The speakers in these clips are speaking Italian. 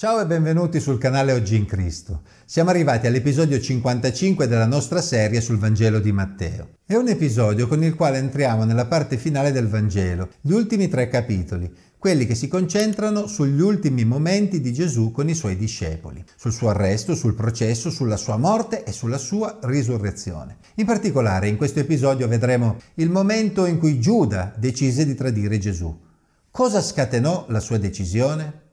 Ciao e benvenuti sul canale Oggi in Cristo. Siamo arrivati all'episodio 55 della nostra serie sul Vangelo di Matteo. È un episodio con il quale entriamo nella parte finale del Vangelo, gli ultimi tre capitoli, quelli che si concentrano sugli ultimi momenti di Gesù con i suoi discepoli, sul suo arresto, sul processo, sulla sua morte e sulla sua risurrezione. In particolare in questo episodio vedremo il momento in cui Giuda decise di tradire Gesù. Cosa scatenò la sua decisione?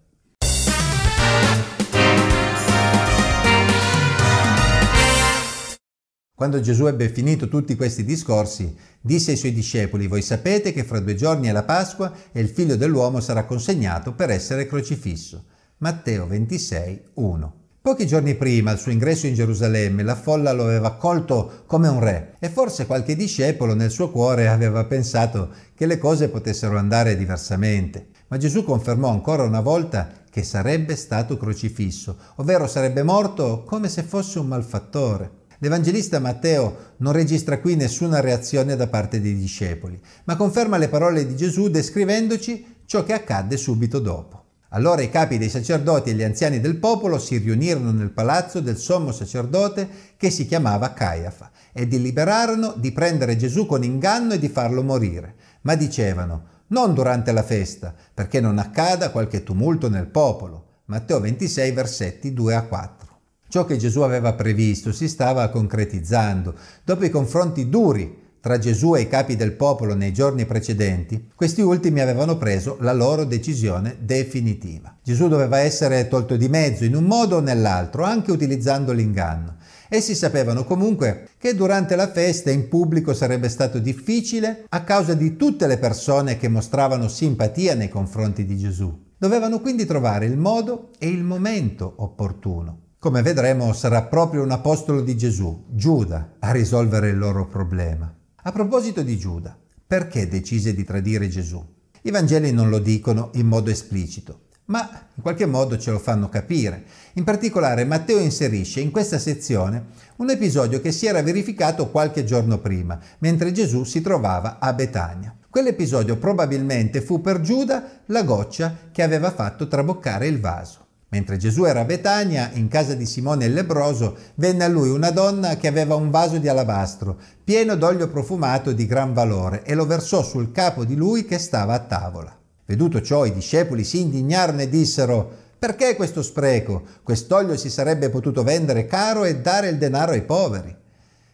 Quando Gesù ebbe finito tutti questi discorsi, disse ai suoi discepoli, voi sapete che fra due giorni è la Pasqua e il figlio dell'uomo sarà consegnato per essere crocifisso. Matteo 26, 1. Pochi giorni prima, al suo ingresso in Gerusalemme, la folla lo aveva accolto come un re e forse qualche discepolo nel suo cuore aveva pensato che le cose potessero andare diversamente. Ma Gesù confermò ancora una volta che sarebbe stato crocifisso, ovvero sarebbe morto come se fosse un malfattore. L'Evangelista Matteo non registra qui nessuna reazione da parte dei discepoli, ma conferma le parole di Gesù descrivendoci ciò che accadde subito dopo. Allora i capi dei sacerdoti e gli anziani del popolo si riunirono nel palazzo del sommo sacerdote che si chiamava Caiafa e deliberarono di prendere Gesù con inganno e di farlo morire, ma dicevano non durante la festa, perché non accada qualche tumulto nel popolo. Matteo 26 versetti 2 a 4. Ciò che Gesù aveva previsto si stava concretizzando. Dopo i confronti duri tra Gesù e i capi del popolo nei giorni precedenti, questi ultimi avevano preso la loro decisione definitiva. Gesù doveva essere tolto di mezzo in un modo o nell'altro, anche utilizzando l'inganno. Essi sapevano comunque che durante la festa in pubblico sarebbe stato difficile a causa di tutte le persone che mostravano simpatia nei confronti di Gesù. Dovevano quindi trovare il modo e il momento opportuno. Come vedremo sarà proprio un apostolo di Gesù, Giuda, a risolvere il loro problema. A proposito di Giuda, perché decise di tradire Gesù? I Vangeli non lo dicono in modo esplicito, ma in qualche modo ce lo fanno capire. In particolare Matteo inserisce in questa sezione un episodio che si era verificato qualche giorno prima, mentre Gesù si trovava a Betania. Quell'episodio probabilmente fu per Giuda la goccia che aveva fatto traboccare il vaso. Mentre Gesù era a Betania, in casa di Simone il lebroso, venne a lui una donna che aveva un vaso di alabastro, pieno d'olio profumato di gran valore, e lo versò sul capo di lui che stava a tavola. Veduto ciò, i discepoli si indignarono e dissero perché questo spreco? Quest'olio si sarebbe potuto vendere caro e dare il denaro ai poveri.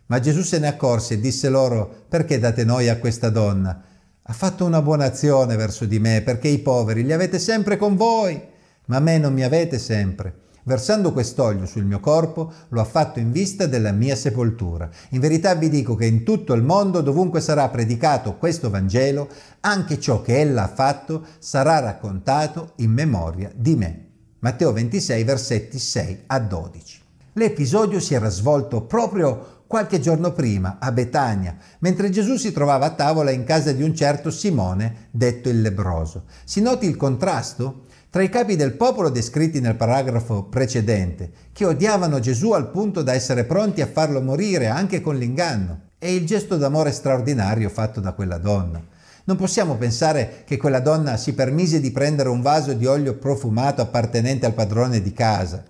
Ma Gesù se ne accorse e disse loro perché date noi a questa donna? Ha fatto una buona azione verso di me perché i poveri li avete sempre con voi ma me non mi avete sempre. Versando quest'olio sul mio corpo, lo ha fatto in vista della mia sepoltura. In verità vi dico che in tutto il mondo, dovunque sarà predicato questo Vangelo, anche ciò che ella ha fatto sarà raccontato in memoria di me. Matteo 26, versetti 6 a 12. L'episodio si era svolto proprio qualche giorno prima a Betania, mentre Gesù si trovava a tavola in casa di un certo Simone, detto il lebroso. Si noti il contrasto? Tra i capi del popolo descritti nel paragrafo precedente, che odiavano Gesù al punto da essere pronti a farlo morire anche con l'inganno, e il gesto d'amore straordinario fatto da quella donna. Non possiamo pensare che quella donna si permise di prendere un vaso di olio profumato appartenente al padrone di casa,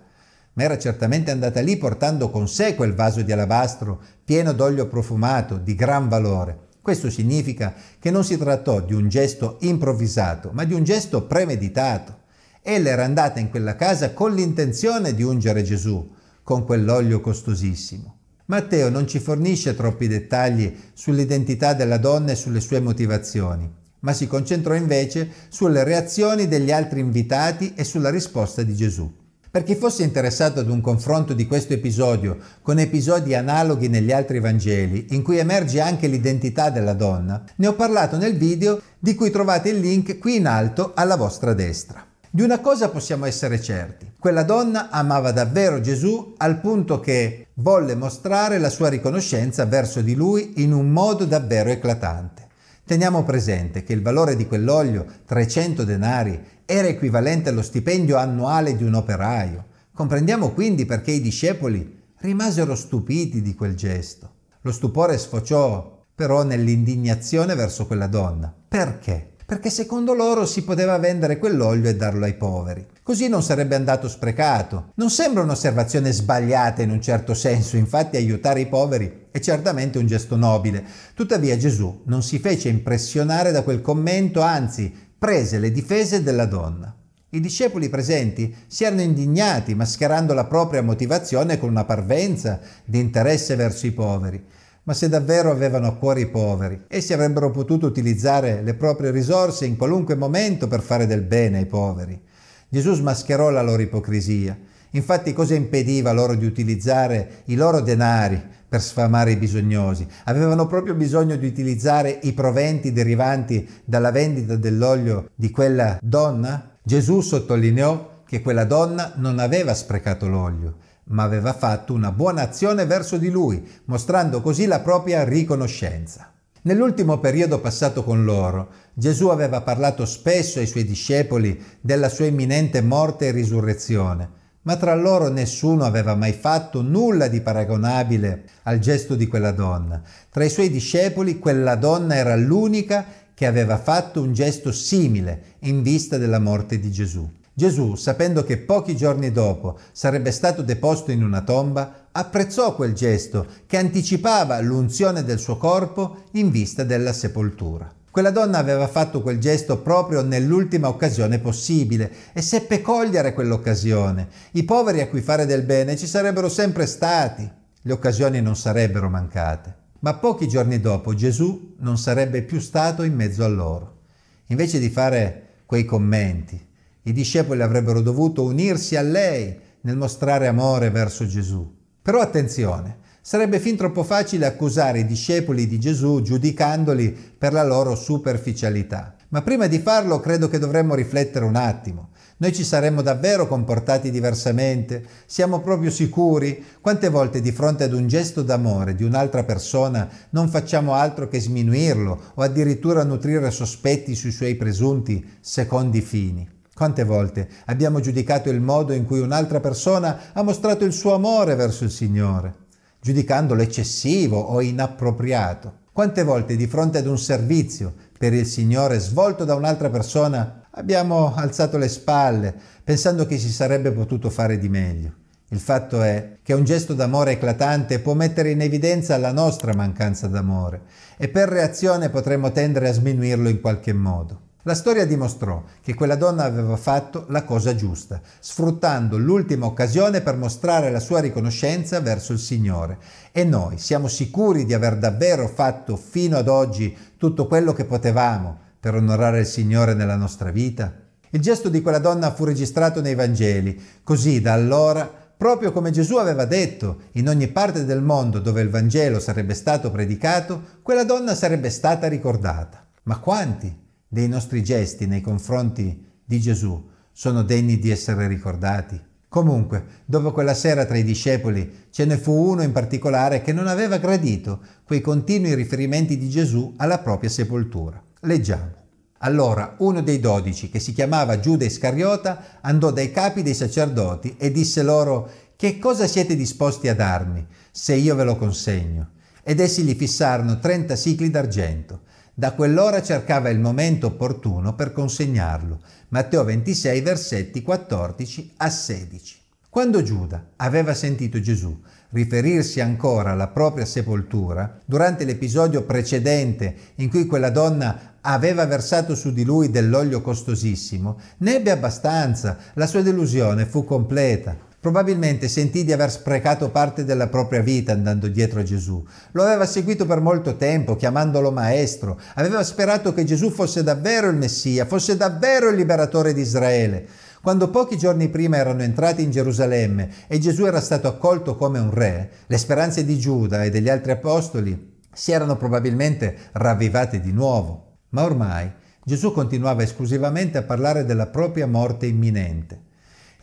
ma era certamente andata lì portando con sé quel vaso di alabastro pieno d'olio profumato di gran valore. Questo significa che non si trattò di un gesto improvvisato, ma di un gesto premeditato. Ella era andata in quella casa con l'intenzione di ungere Gesù con quell'olio costosissimo. Matteo non ci fornisce troppi dettagli sull'identità della donna e sulle sue motivazioni, ma si concentrò invece sulle reazioni degli altri invitati e sulla risposta di Gesù. Per chi fosse interessato ad un confronto di questo episodio con episodi analoghi negli altri Vangeli, in cui emerge anche l'identità della donna, ne ho parlato nel video di cui trovate il link qui in alto alla vostra destra. Di una cosa possiamo essere certi, quella donna amava davvero Gesù al punto che volle mostrare la sua riconoscenza verso di lui in un modo davvero eclatante. Teniamo presente che il valore di quell'olio, 300 denari, era equivalente allo stipendio annuale di un operaio. Comprendiamo quindi perché i discepoli rimasero stupiti di quel gesto. Lo stupore sfociò però nell'indignazione verso quella donna. Perché? Perché secondo loro si poteva vendere quell'olio e darlo ai poveri. Così non sarebbe andato sprecato. Non sembra un'osservazione sbagliata in un certo senso, infatti aiutare i poveri è certamente un gesto nobile. Tuttavia Gesù non si fece impressionare da quel commento, anzi prese le difese della donna. I discepoli presenti si erano indignati, mascherando la propria motivazione con una parvenza di interesse verso i poveri. Ma se davvero avevano a cuore i poveri, essi avrebbero potuto utilizzare le proprie risorse in qualunque momento per fare del bene ai poveri. Gesù smascherò la loro ipocrisia. Infatti cosa impediva loro di utilizzare i loro denari per sfamare i bisognosi? Avevano proprio bisogno di utilizzare i proventi derivanti dalla vendita dell'olio di quella donna? Gesù sottolineò che quella donna non aveva sprecato l'olio, ma aveva fatto una buona azione verso di lui, mostrando così la propria riconoscenza. Nell'ultimo periodo passato con loro, Gesù aveva parlato spesso ai suoi discepoli della sua imminente morte e risurrezione, ma tra loro nessuno aveva mai fatto nulla di paragonabile al gesto di quella donna. Tra i suoi discepoli quella donna era l'unica che aveva fatto un gesto simile in vista della morte di Gesù. Gesù, sapendo che pochi giorni dopo sarebbe stato deposto in una tomba, apprezzò quel gesto che anticipava l'unzione del suo corpo in vista della sepoltura. Quella donna aveva fatto quel gesto proprio nell'ultima occasione possibile e seppe cogliere quell'occasione. I poveri a cui fare del bene ci sarebbero sempre stati, le occasioni non sarebbero mancate. Ma pochi giorni dopo Gesù non sarebbe più stato in mezzo a loro. Invece di fare quei commenti, i discepoli avrebbero dovuto unirsi a lei nel mostrare amore verso Gesù. Però attenzione, sarebbe fin troppo facile accusare i discepoli di Gesù giudicandoli per la loro superficialità. Ma prima di farlo credo che dovremmo riflettere un attimo. Noi ci saremmo davvero comportati diversamente? Siamo proprio sicuri? Quante volte di fronte ad un gesto d'amore di un'altra persona non facciamo altro che sminuirlo o addirittura nutrire sospetti sui suoi presunti secondi fini? Quante volte abbiamo giudicato il modo in cui un'altra persona ha mostrato il suo amore verso il Signore, giudicandolo eccessivo o inappropriato? Quante volte di fronte ad un servizio per il Signore svolto da un'altra persona abbiamo alzato le spalle pensando che si sarebbe potuto fare di meglio? Il fatto è che un gesto d'amore eclatante può mettere in evidenza la nostra mancanza d'amore e per reazione potremmo tendere a sminuirlo in qualche modo. La storia dimostrò che quella donna aveva fatto la cosa giusta, sfruttando l'ultima occasione per mostrare la sua riconoscenza verso il Signore. E noi siamo sicuri di aver davvero fatto fino ad oggi tutto quello che potevamo per onorare il Signore nella nostra vita? Il gesto di quella donna fu registrato nei Vangeli, così da allora Proprio come Gesù aveva detto, in ogni parte del mondo dove il Vangelo sarebbe stato predicato, quella donna sarebbe stata ricordata. Ma quanti dei nostri gesti nei confronti di Gesù sono degni di essere ricordati. Comunque, dopo quella sera tra i discepoli ce ne fu uno in particolare che non aveva gradito quei continui riferimenti di Gesù alla propria sepoltura. Leggiamo. Allora uno dei dodici, che si chiamava Giuda Iscariota, andò dai capi dei sacerdoti e disse loro Che cosa siete disposti a darmi, se io ve lo consegno? Ed essi gli fissarono trenta sicli d'argento. Da quell'ora cercava il momento opportuno per consegnarlo. Matteo 26, versetti 14 a 16. Quando Giuda aveva sentito Gesù riferirsi ancora alla propria sepoltura, durante l'episodio precedente in cui quella donna aveva versato su di lui dell'olio costosissimo, ne ebbe abbastanza, la sua delusione fu completa. Probabilmente sentì di aver sprecato parte della propria vita andando dietro a Gesù. Lo aveva seguito per molto tempo, chiamandolo maestro. Aveva sperato che Gesù fosse davvero il Messia, fosse davvero il liberatore di Israele. Quando pochi giorni prima erano entrati in Gerusalemme e Gesù era stato accolto come un re, le speranze di Giuda e degli altri apostoli si erano probabilmente ravvivate di nuovo. Ma ormai Gesù continuava esclusivamente a parlare della propria morte imminente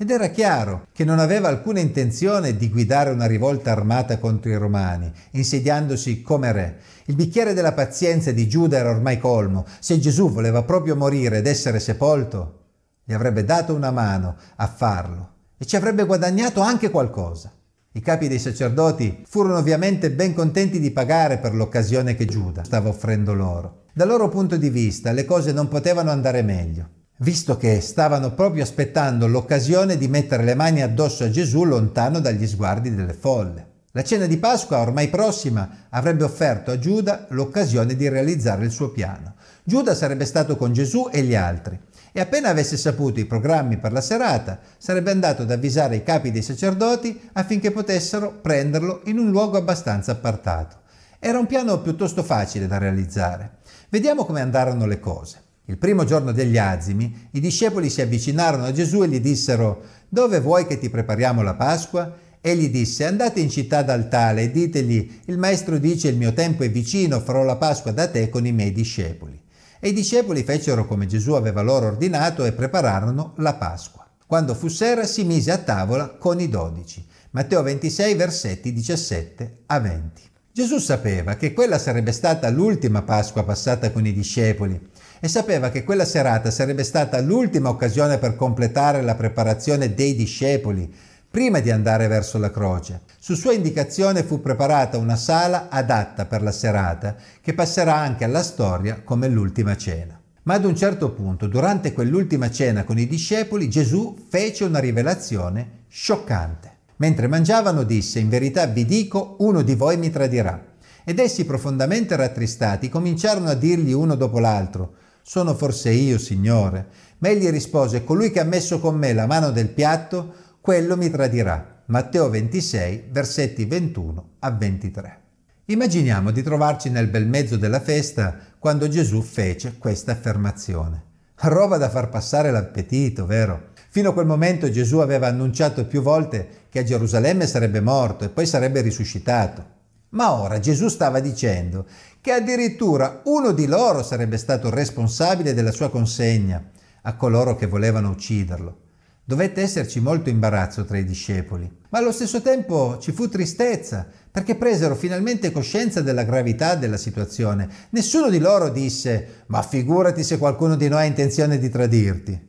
ed era chiaro che non aveva alcuna intenzione di guidare una rivolta armata contro i romani, insediandosi come re. Il bicchiere della pazienza di Giuda era ormai colmo. Se Gesù voleva proprio morire ed essere sepolto, gli avrebbe dato una mano a farlo e ci avrebbe guadagnato anche qualcosa. I capi dei sacerdoti furono ovviamente ben contenti di pagare per l'occasione che Giuda stava offrendo loro. Dal loro punto di vista le cose non potevano andare meglio, visto che stavano proprio aspettando l'occasione di mettere le mani addosso a Gesù lontano dagli sguardi delle folle. La cena di Pasqua, ormai prossima, avrebbe offerto a Giuda l'occasione di realizzare il suo piano. Giuda sarebbe stato con Gesù e gli altri e appena avesse saputo i programmi per la serata, sarebbe andato ad avvisare i capi dei sacerdoti affinché potessero prenderlo in un luogo abbastanza appartato. Era un piano piuttosto facile da realizzare. Vediamo come andarono le cose. Il primo giorno degli azimi, i discepoli si avvicinarono a Gesù e gli dissero Dove vuoi che ti prepariamo la Pasqua? Egli disse Andate in città dal tale e ditegli Il maestro dice il mio tempo è vicino, farò la Pasqua da te con i miei discepoli. E i discepoli fecero come Gesù aveva loro ordinato e prepararono la Pasqua. Quando fu sera si mise a tavola con i dodici. Matteo 26 versetti 17 a 20. Gesù sapeva che quella sarebbe stata l'ultima Pasqua passata con i discepoli e sapeva che quella serata sarebbe stata l'ultima occasione per completare la preparazione dei discepoli prima di andare verso la croce. Su sua indicazione fu preparata una sala adatta per la serata, che passerà anche alla storia come l'ultima cena. Ma ad un certo punto, durante quell'ultima cena con i discepoli, Gesù fece una rivelazione scioccante. Mentre mangiavano disse, in verità vi dico, uno di voi mi tradirà. Ed essi profondamente rattristati cominciarono a dirgli uno dopo l'altro, sono forse io, Signore? Ma egli rispose, colui che ha messo con me la mano del piatto, quello mi tradirà. Matteo 26, versetti 21 a 23. Immaginiamo di trovarci nel bel mezzo della festa quando Gesù fece questa affermazione. Roba da far passare l'appetito, vero? Fino a quel momento Gesù aveva annunciato più volte che a Gerusalemme sarebbe morto e poi sarebbe risuscitato. Ma ora Gesù stava dicendo che addirittura uno di loro sarebbe stato responsabile della sua consegna a coloro che volevano ucciderlo. Dovette esserci molto imbarazzo tra i discepoli, ma allo stesso tempo ci fu tristezza, perché presero finalmente coscienza della gravità della situazione. Nessuno di loro disse, ma figurati se qualcuno di noi ha intenzione di tradirti.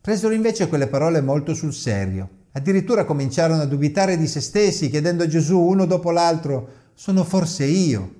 Presero invece quelle parole molto sul serio. Addirittura cominciarono a dubitare di se stessi, chiedendo a Gesù uno dopo l'altro, sono forse io?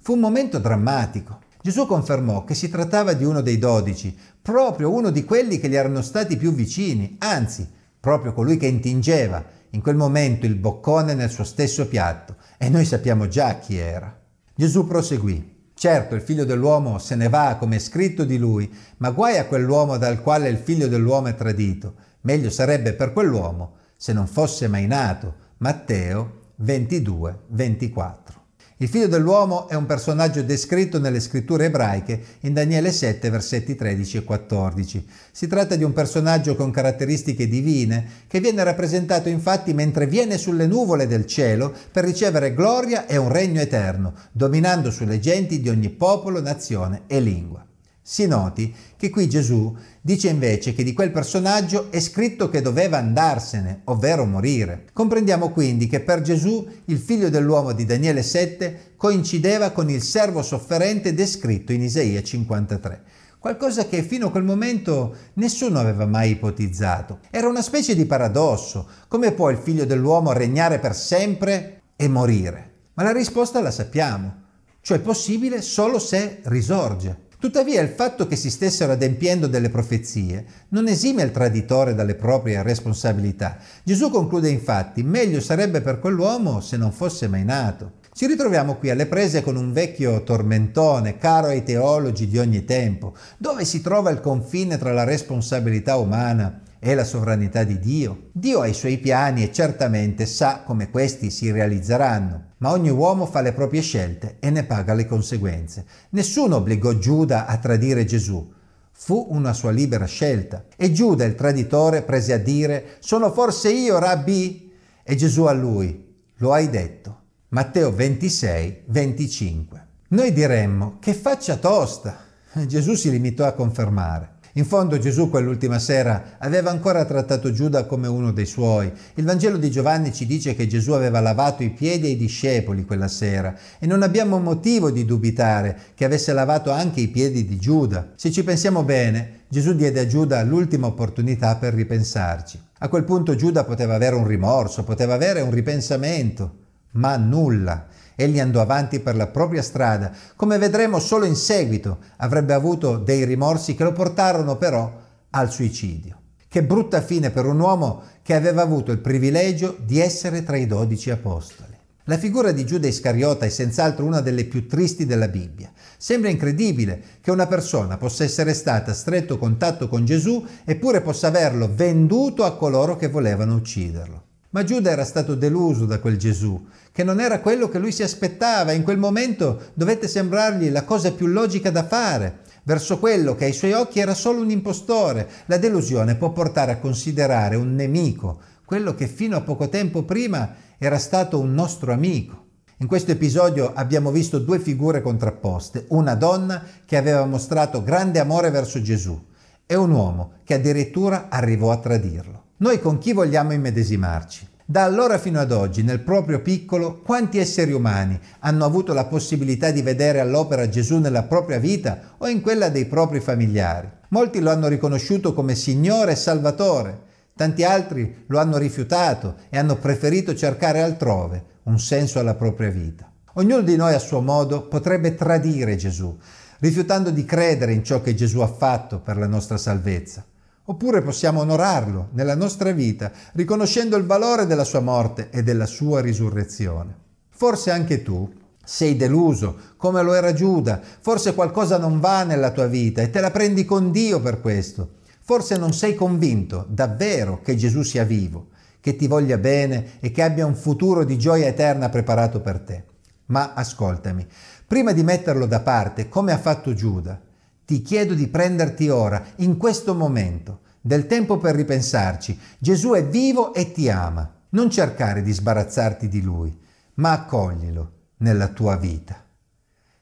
Fu un momento drammatico. Gesù confermò che si trattava di uno dei dodici, proprio uno di quelli che gli erano stati più vicini, anzi, proprio colui che intingeva in quel momento il boccone nel suo stesso piatto, e noi sappiamo già chi era. Gesù proseguì. Certo, il figlio dell'uomo se ne va come è scritto di lui, ma guai a quell'uomo dal quale il figlio dell'uomo è tradito. Meglio sarebbe per quell'uomo se non fosse mai nato. Matteo 22, 24. Il figlio dell'uomo è un personaggio descritto nelle scritture ebraiche in Daniele 7 versetti 13 e 14. Si tratta di un personaggio con caratteristiche divine che viene rappresentato infatti mentre viene sulle nuvole del cielo per ricevere gloria e un regno eterno, dominando sulle genti di ogni popolo, nazione e lingua. Si noti che qui Gesù dice invece che di quel personaggio è scritto che doveva andarsene, ovvero morire. Comprendiamo quindi che per Gesù il figlio dell'uomo di Daniele 7 coincideva con il servo sofferente descritto in Isaia 53 qualcosa che fino a quel momento nessuno aveva mai ipotizzato. Era una specie di paradosso. Come può il figlio dell'uomo regnare per sempre e morire? Ma la risposta la sappiamo, cioè è possibile solo se risorge. Tuttavia il fatto che si stessero adempiendo delle profezie non esime il traditore dalle proprie responsabilità. Gesù conclude infatti, meglio sarebbe per quell'uomo se non fosse mai nato. Ci ritroviamo qui alle prese con un vecchio tormentone, caro ai teologi di ogni tempo, dove si trova il confine tra la responsabilità umana e la sovranità di Dio. Dio ha i suoi piani e certamente sa come questi si realizzeranno, ma ogni uomo fa le proprie scelte e ne paga le conseguenze. Nessuno obbligò Giuda a tradire Gesù. Fu una sua libera scelta. E Giuda, il traditore, prese a dire, sono forse io, rabbi? E Gesù a lui, lo hai detto. Matteo 26, 25. Noi diremmo, che faccia tosta. Gesù si limitò a confermare. In fondo Gesù quell'ultima sera aveva ancora trattato Giuda come uno dei suoi. Il Vangelo di Giovanni ci dice che Gesù aveva lavato i piedi ai discepoli quella sera e non abbiamo motivo di dubitare che avesse lavato anche i piedi di Giuda. Se ci pensiamo bene, Gesù diede a Giuda l'ultima opportunità per ripensarci. A quel punto Giuda poteva avere un rimorso, poteva avere un ripensamento, ma nulla. Egli andò avanti per la propria strada, come vedremo solo in seguito avrebbe avuto dei rimorsi che lo portarono però al suicidio. Che brutta fine per un uomo che aveva avuto il privilegio di essere tra i dodici apostoli. La figura di Giuda Iscariota è senz'altro una delle più tristi della Bibbia. Sembra incredibile che una persona possa essere stata a stretto contatto con Gesù eppure possa averlo venduto a coloro che volevano ucciderlo. Ma Giuda era stato deluso da quel Gesù, che non era quello che lui si aspettava e in quel momento dovette sembrargli la cosa più logica da fare, verso quello che ai suoi occhi era solo un impostore. La delusione può portare a considerare un nemico quello che fino a poco tempo prima era stato un nostro amico. In questo episodio abbiamo visto due figure contrapposte, una donna che aveva mostrato grande amore verso Gesù e un uomo che addirittura arrivò a tradirlo. Noi con chi vogliamo immedesimarci? Da allora fino ad oggi, nel proprio piccolo, quanti esseri umani hanno avuto la possibilità di vedere all'opera Gesù nella propria vita o in quella dei propri familiari? Molti lo hanno riconosciuto come Signore e Salvatore, Tanti altri lo hanno rifiutato e hanno preferito cercare altrove un senso alla propria vita. Ognuno di noi a suo modo potrebbe tradire Gesù, rifiutando di credere in ciò che Gesù ha fatto per la nostra salvezza. Oppure possiamo onorarlo nella nostra vita, riconoscendo il valore della sua morte e della sua risurrezione. Forse anche tu sei deluso, come lo era Giuda, forse qualcosa non va nella tua vita e te la prendi con Dio per questo. Forse non sei convinto davvero che Gesù sia vivo, che ti voglia bene e che abbia un futuro di gioia eterna preparato per te. Ma ascoltami, prima di metterlo da parte, come ha fatto Giuda, ti chiedo di prenderti ora, in questo momento, del tempo per ripensarci. Gesù è vivo e ti ama. Non cercare di sbarazzarti di lui, ma accoglilo nella tua vita.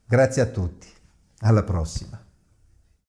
Grazie a tutti. Alla prossima.